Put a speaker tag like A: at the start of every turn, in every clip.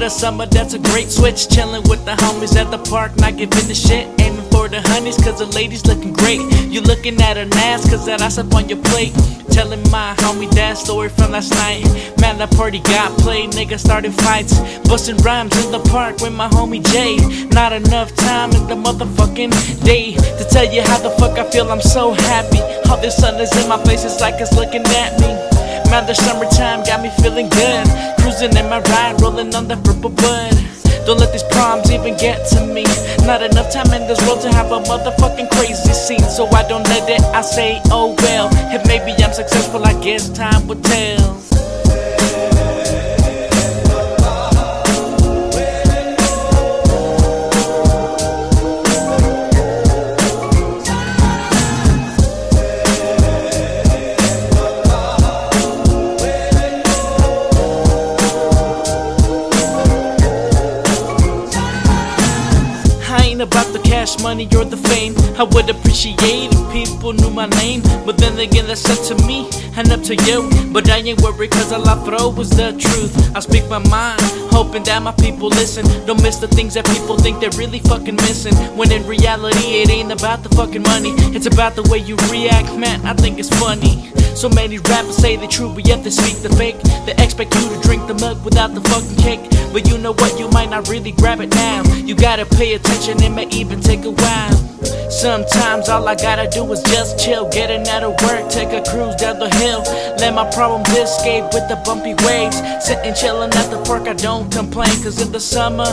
A: the summer, that's a great switch. Chilling with the homies at the park, not giving the shit. Aiming for the honeys, cause the ladies looking great. You looking at her ass, cause that ass up on your plate. Telling my homie that story from last night. Man, that party got played, niggas started fights. Busting rhymes in the park with my homie Jay. Not enough time in the motherfucking day to tell you how the fuck I feel. I'm so happy. All the sun is in my face, it's like it's looking at me. Man, the summertime got me feeling good. Cruising in my ride, rolling on the purple bud. Don't let these problems even get to me. Not enough time in this world to have a motherfucking crazy scene. So I don't let it, I say, oh well. If maybe I'm successful, I guess time will tell. Cash money or the fame. I would appreciate if people knew my name. But then again, that's up to me and up to you. But I ain't worried cause all I throw is the truth. I speak my mind, hoping that my people listen. Don't miss the things that people think they're really fucking missing. When in reality, it ain't about the fucking money. It's about the way you react, man. I think it's funny. So many rappers say the truth, but yet they speak the fake. They expect you to drink the milk without the fucking cake. But you know what? You might not really grab it now. You gotta pay attention, it may even take a while. Sometimes all I gotta do is just chill, getting out of work, take a cruise down the hill, let my problems escape with the bumpy waves. Sitting chillin' at the park, I don't complain, cause in the summer,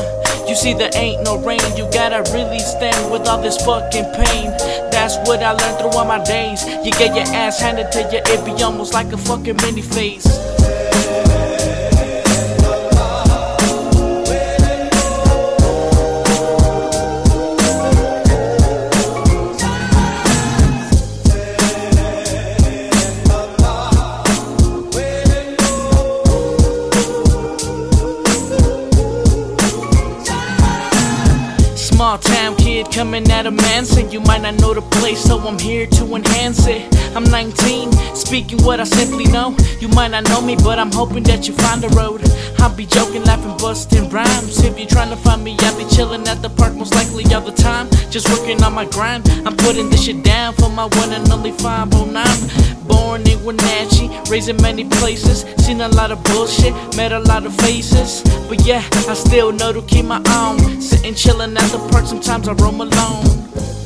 A: you see there ain't no rain. You gotta really stand with all this fucking pain. That's what I learned through all my days. You get your ass handed to you, it be almost like a fucking mini phase. Small town kid coming out of Manson. You might not know the place, so I'm here to enhance it. I'm 19, speaking what I simply know. You might not know me, but I'm hoping that you find a road. I'll be joking, laughing, busting rhymes. If you're trying to find me, I'll be chilling at the park most likely all the time. Just working on my grind. I'm putting this shit down for my one and only 509. Born in Wenatchee, raised in many places. Seen a lot of bullshit, met a lot of faces. But yeah, I still know to keep my own. Sitting chilling at the park, sometimes I roam alone.